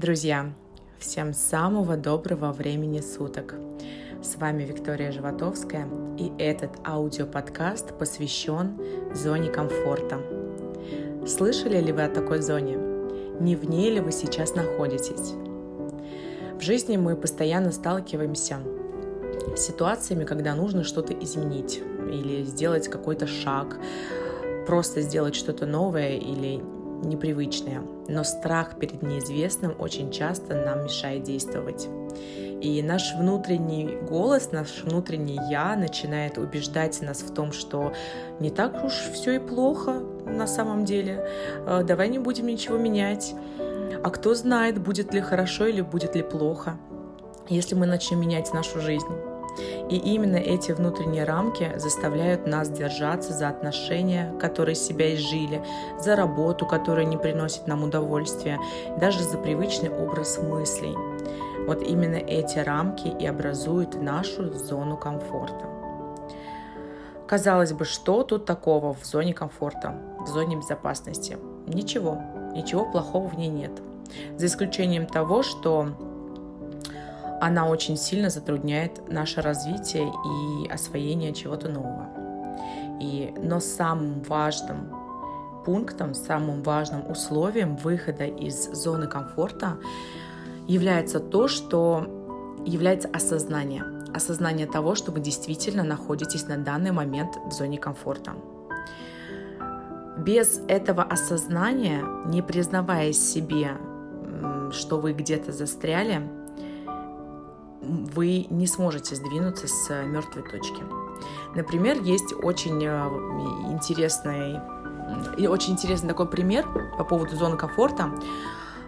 Друзья, всем самого доброго времени суток. С вами Виктория Животовская, и этот аудиоподкаст посвящен зоне комфорта. Слышали ли вы о такой зоне? Не в ней ли вы сейчас находитесь? В жизни мы постоянно сталкиваемся с ситуациями, когда нужно что-то изменить или сделать какой-то шаг, просто сделать что-то новое или непривычное, но страх перед неизвестным очень часто нам мешает действовать. И наш внутренний голос, наш внутренний я начинает убеждать нас в том, что не так уж все и плохо на самом деле. Э, давай не будем ничего менять. А кто знает, будет ли хорошо или будет ли плохо, если мы начнем менять нашу жизнь. И именно эти внутренние рамки заставляют нас держаться за отношения, которые себя изжили, за работу, которая не приносит нам удовольствия, даже за привычный образ мыслей. Вот именно эти рамки и образуют нашу зону комфорта. Казалось бы, что тут такого в зоне комфорта, в зоне безопасности? Ничего, ничего плохого в ней нет. За исключением того, что она очень сильно затрудняет наше развитие и освоение чего-то нового. И, но самым важным пунктом, самым важным условием выхода из зоны комфорта является то, что является осознание. Осознание того, что вы действительно находитесь на данный момент в зоне комфорта. Без этого осознания, не признавая себе, что вы где-то застряли, вы не сможете сдвинуться с э, мертвой точки. Например, есть очень э, интересный, очень интересный такой пример по поводу зоны комфорта.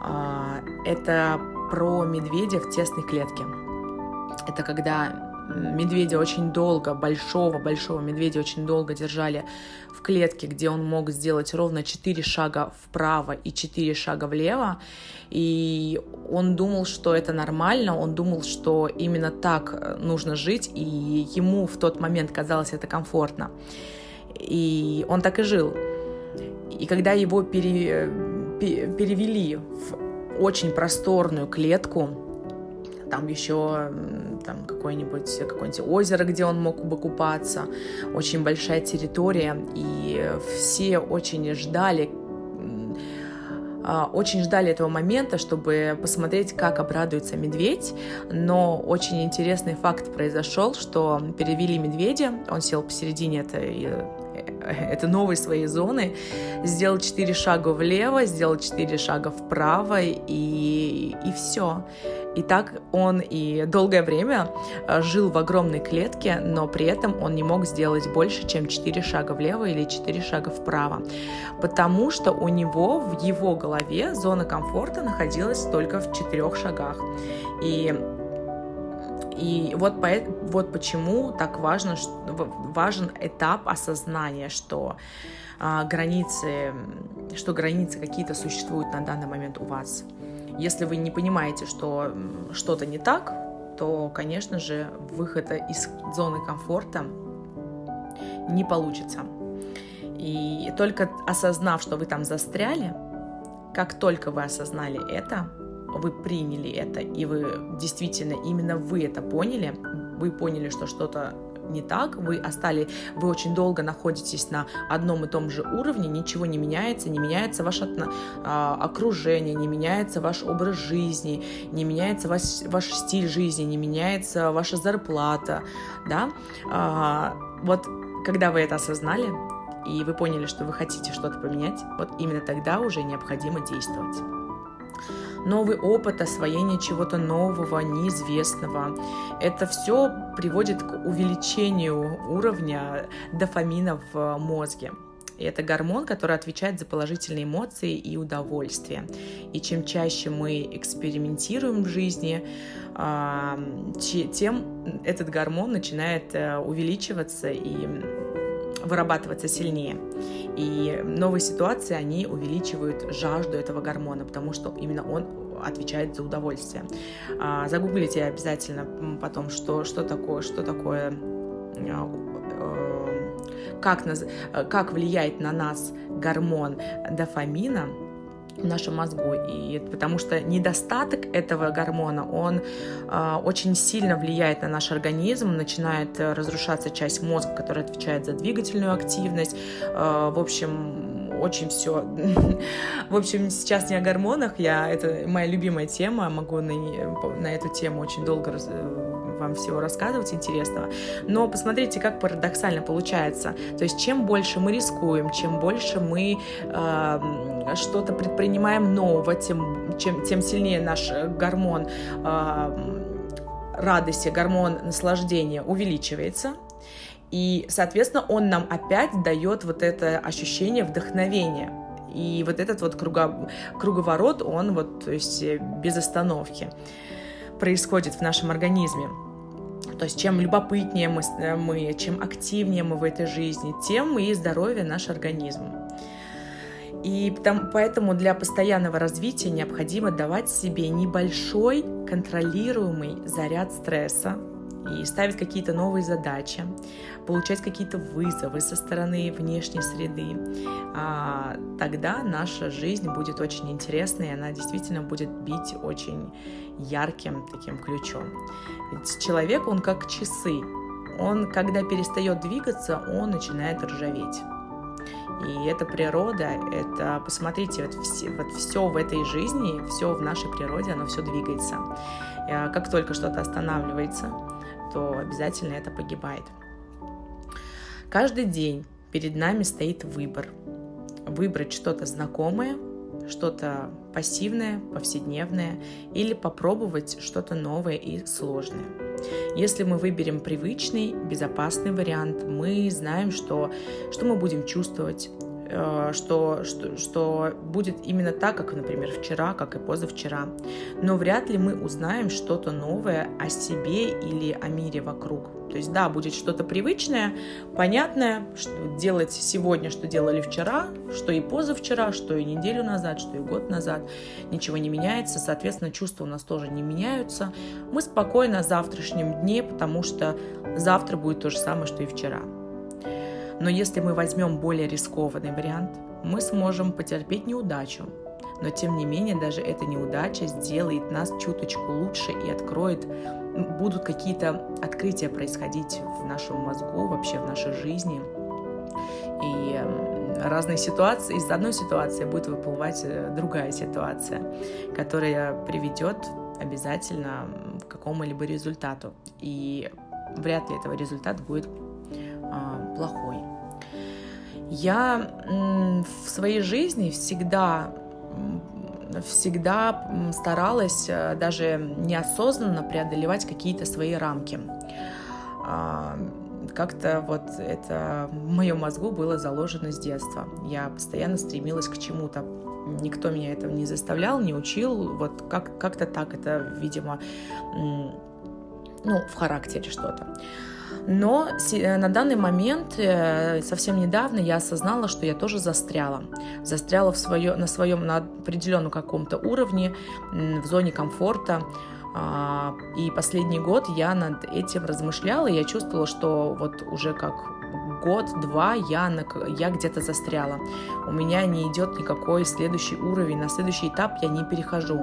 А, это про медведя в тесной клетке. Это когда медведя очень долго, большого-большого медведя очень долго держали в клетке, где он мог сделать ровно 4 шага вправо и 4 шага влево. И он думал, что это нормально, он думал, что именно так э, нужно жить, и ему в тот момент казалось это комфортно. И он так и жил. И когда его пере, перевели в очень просторную клетку, там еще там какое-нибудь какое озеро, где он мог бы купаться, очень большая территория, и все очень ждали, а, очень ждали этого момента, чтобы посмотреть, как обрадуется медведь, но очень интересный факт произошел, что перевели медведя, он сел посередине этой это новой своей зоны, сделал 4 шага влево, сделал 4 шага вправо, и, и все. И так он и долгое время э, жил в огромной клетке, но при этом он не мог сделать больше, чем 4 шага влево или 4 шага вправо, потому что у него в его голове зона комфорта находилась только в 4 шагах. И и вот, по, вот почему так важно, важен этап осознания, что а, границы, что границы какие-то существуют на данный момент у вас. Если вы не понимаете, что что-то не так, то, конечно же, выхода из зоны комфорта не получится. И только осознав, что вы там застряли, как только вы осознали это, вы приняли это, и вы действительно, именно вы это поняли, вы поняли, что что-то не так, вы остали, вы очень долго находитесь на одном и том же уровне, ничего не меняется, не меняется ваше а, окружение, не меняется ваш образ жизни, не меняется ваш, ваш стиль жизни, не меняется ваша зарплата, да, а, вот когда вы это осознали, и вы поняли, что вы хотите что-то поменять, вот именно тогда уже необходимо действовать новый опыт освоения чего-то нового, неизвестного. Это все приводит к увеличению уровня дофамина в мозге. И это гормон, который отвечает за положительные эмоции и удовольствие. И чем чаще мы экспериментируем в жизни, а, тем этот гормон начинает э, увеличиваться и вырабатываться сильнее. И новые ситуации, они увеличивают жажду этого гормона, потому что именно он отвечает за удовольствие. А, загуглите обязательно потом, что, что такое, что такое а, э, как, как влияет на нас гормон дофамина, в нашем мозгу. И потому что недостаток этого гормона, он э, очень сильно влияет на наш организм, начинает разрушаться часть мозга, которая отвечает за двигательную активность. Э, в общем, очень все. в общем, сейчас не о гормонах, я это моя любимая тема, могу на, на эту тему очень долго раз, вам всего рассказывать интересного. Но посмотрите, как парадоксально получается. То есть, чем больше мы рискуем, чем больше мы э, что-то предпринимаем нового, тем, чем, тем сильнее наш гормон э, радости, гормон наслаждения увеличивается. И, соответственно, он нам опять дает вот это ощущение вдохновения. И вот этот вот круго, круговорот, он вот, то есть без остановки происходит в нашем организме. То есть чем любопытнее мы, мы, чем активнее мы в этой жизни, тем и здоровее наш организм. И потому, поэтому для постоянного развития необходимо давать себе небольшой контролируемый заряд стресса и ставить какие-то новые задачи, получать какие-то вызовы со стороны внешней среды, а, тогда наша жизнь будет очень интересной, и она действительно будет бить очень ярким таким ключом. Ведь человек, он как часы. Он, когда перестает двигаться, он начинает ржаветь. И это природа, это, посмотрите, вот все, вот все в этой жизни, все в нашей природе, оно все двигается. А как только что-то останавливается, то обязательно это погибает. Каждый день перед нами стоит выбор. Выбрать что-то знакомое, что-то пассивное, повседневное, или попробовать что-то новое и сложное. Если мы выберем привычный, безопасный вариант, мы знаем, что, что мы будем чувствовать, что, что, что будет именно так, как, например, вчера, как и позавчера. Но вряд ли мы узнаем что-то новое о себе или о мире вокруг. То есть, да, будет что-то привычное, понятное, что делать сегодня, что делали вчера, что и позавчера, что и неделю назад, что и год назад. Ничего не меняется, соответственно, чувства у нас тоже не меняются. Мы спокойно о завтрашнем дне, потому что завтра будет то же самое, что и вчера. Но если мы возьмем более рискованный вариант, мы сможем потерпеть неудачу. Но тем не менее, даже эта неудача сделает нас чуточку лучше и откроет, будут какие-то открытия происходить в нашем мозгу, вообще в нашей жизни. И разные ситуации, из одной ситуации будет выплывать э, другая ситуация, которая приведет обязательно к какому-либо результату. И вряд ли этого результат будет плохой. Я в своей жизни всегда всегда старалась э, даже неосознанно преодолевать какие-то свои рамки. А, как-то вот это в моем мозгу было заложено с детства. Я постоянно стремилась к чему-то. Никто меня этого не заставлял, не учил. Вот как- как-то так это, видимо, ну, в характере что-то. Но э, на данный момент, э, совсем недавно, я осознала, что я тоже застряла. Застряла в свое, на своем, на определенном каком-то уровне, в зоне комфорта. А, и последний год я над этим размышляла, я чувствовала, что вот уже как год-два я, на, я где-то застряла. У меня не идет никакой следующий уровень, на следующий этап я не перехожу.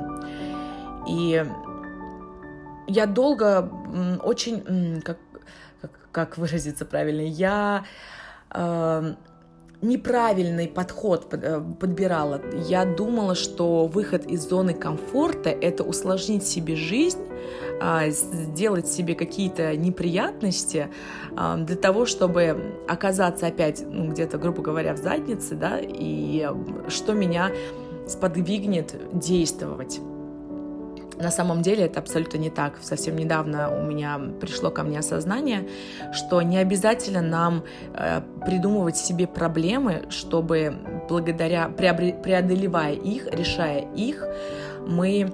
И я долго очень, как как выразиться правильно, я э, неправильный подход э, подбирала. Я думала, что выход из зоны комфорта — это усложнить себе жизнь, э, сделать себе какие-то неприятности э, для того, чтобы оказаться опять ну, где-то, грубо говоря, в заднице, да, и что меня сподвигнет действовать. На самом деле это абсолютно не так. Совсем недавно у меня пришло ко мне осознание, что не обязательно нам э, придумывать себе проблемы, чтобы благодаря преодолевая их, решая их, мы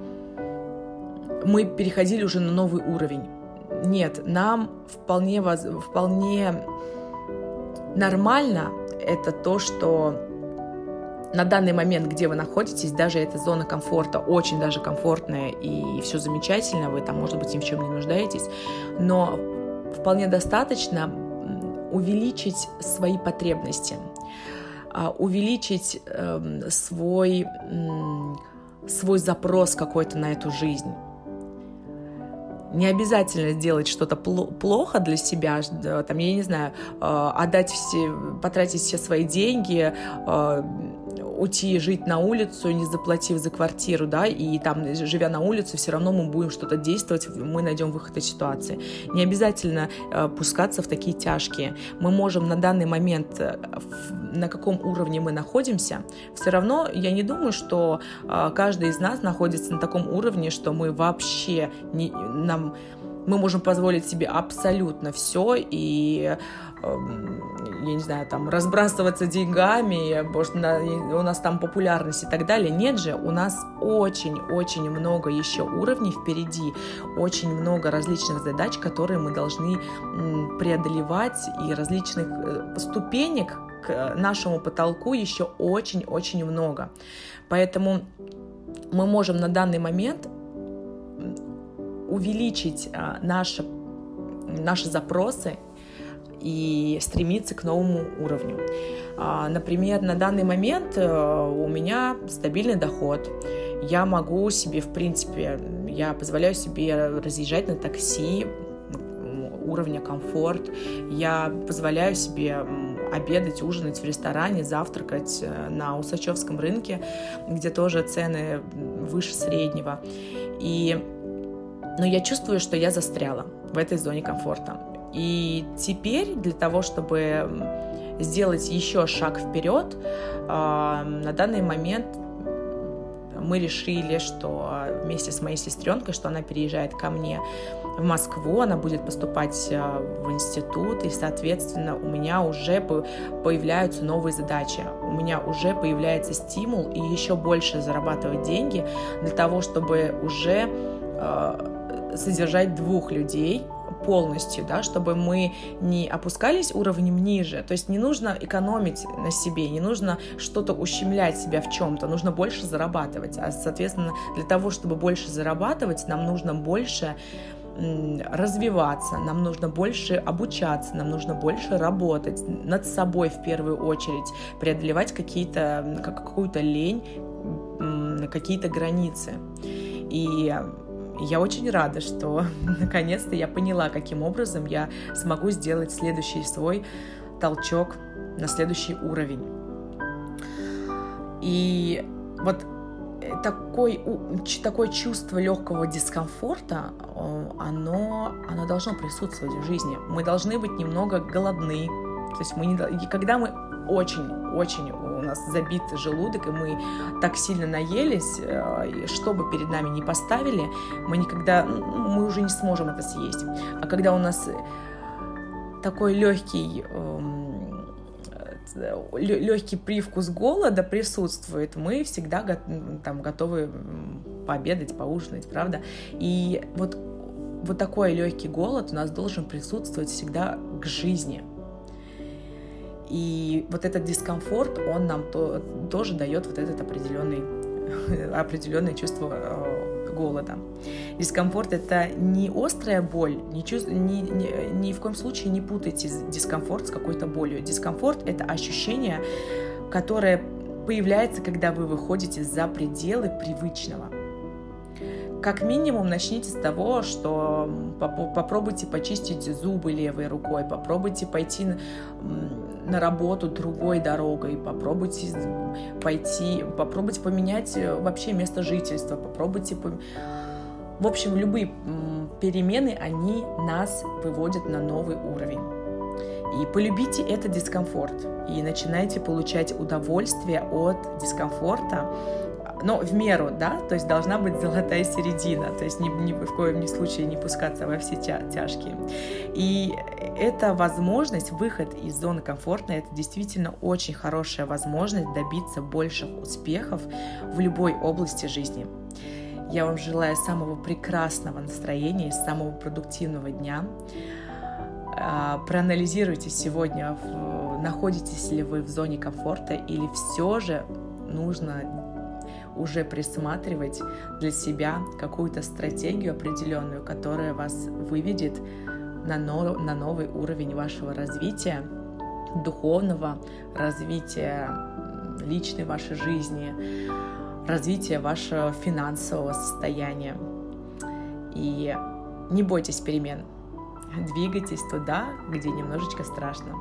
мы переходили уже на новый уровень. Нет, нам вполне, вполне нормально это то, что на данный момент, где вы находитесь, даже эта зона комфорта очень даже комфортная и все замечательно, вы там, может быть, ни в чем не нуждаетесь, но вполне достаточно увеличить свои потребности. а, увеличить эм, свой, свой запрос какой-то на эту жизнь. Не обязательно делать что-то плохо для себя, там, я не знаю, э, отдать все, потратить все свои деньги, э, уйти жить на улицу, не заплатив за квартиру, да, и там, живя на улице, все равно мы будем что-то действовать, мы найдем выход из ситуации. Не обязательно э, пускаться в такие тяжкие. Мы можем на данный момент, э, на каком уровне мы находимся, все равно я не думаю, что э, каждый из нас находится на таком уровне, что мы вообще не, нам мы можем позволить себе абсолютно все и я не знаю, там, разбрасываться деньгами, может, на, у нас там популярность и так далее. Нет же, у нас очень-очень много еще уровней впереди, очень много различных задач, которые мы должны преодолевать, и различных э, ступенек к нашему потолку еще очень-очень много. Поэтому мы можем на данный момент увеличить а, наши, наши запросы и стремиться к новому уровню. А, например, на данный момент э, у меня стабильный доход. Я могу себе, в принципе, я позволяю себе разъезжать на такси уровня комфорт. Я позволяю себе обедать, ужинать в ресторане, завтракать э, на Усачевском рынке, где тоже цены выше среднего. И но я чувствую, что я застряла в этой зоне комфорта. И теперь для того, чтобы сделать еще шаг вперед, а, на данный момент мы решили, что вместе с моей сестренкой, что она переезжает ко мне в Москву, она будет поступать а, в институт, и, соответственно, у меня уже появляются новые задачи, у меня уже появляется стимул и еще больше зарабатывать деньги для того, чтобы уже а, содержать двух людей, полностью, да, чтобы мы не опускались уровнем ниже. То есть не нужно экономить на себе, не нужно что-то ущемлять себя в чем-то, нужно больше зарабатывать. А, соответственно, для того, чтобы больше зарабатывать, нам нужно больше развиваться, нам нужно больше обучаться, нам нужно больше работать над собой в первую очередь, преодолевать какие-то, какую-то лень, какие-то границы. И я очень рада, что наконец-то я поняла, каким образом я смогу сделать следующий свой толчок на следующий уровень. И вот такой, такое чувство легкого дискомфорта, оно, оно должно присутствовать в жизни. Мы должны быть немного голодны. То есть мы не, когда мы очень-очень у нас забит желудок, и мы так сильно наелись, э, что бы перед нами не поставили, мы никогда, мы уже не сможем это съесть. А когда у нас такой легкий эм, легкий привкус голода присутствует, мы всегда там готовы пообедать, поужинать, правда? И вот, вот такой легкий голод у нас должен присутствовать всегда к жизни, и вот этот дискомфорт, он нам то, тоже дает вот этот определенный, определенное чувство э, голода. Дискомфорт это не острая боль, не чувств, ни, ни, ни в коем случае не путайте дискомфорт с какой-то болью. Дискомфорт это ощущение, которое появляется, когда вы выходите за пределы привычного. Как минимум начните с того, что попробуйте почистить зубы левой рукой, попробуйте пойти на работу другой дорогой, попробуйте пойти, попробуйте поменять э, вообще место жительства, попробуйте... Пом... В общем, любые перемены, они нас выводят на новый уровень. И полюбите этот дискомфорт и начинайте получать удовольствие от дискомфорта, но в меру, да, то есть должна быть золотая середина, то есть ни, ни в коем случае не пускаться во все тя тяжкие. И эта возможность, выход из зоны комфорта, это действительно очень хорошая возможность добиться больших успехов в любой области жизни. Я вам желаю самого прекрасного настроения и самого продуктивного дня. А, проанализируйте сегодня, находитесь ли вы в зоне комфорта или все же нужно уже присматривать для себя какую-то стратегию определенную, которая вас выведет на, но, на новый уровень вашего развития, духовного, развития личной вашей жизни, развития вашего финансового состояния. И не бойтесь перемен. Двигайтесь туда, где немножечко страшно.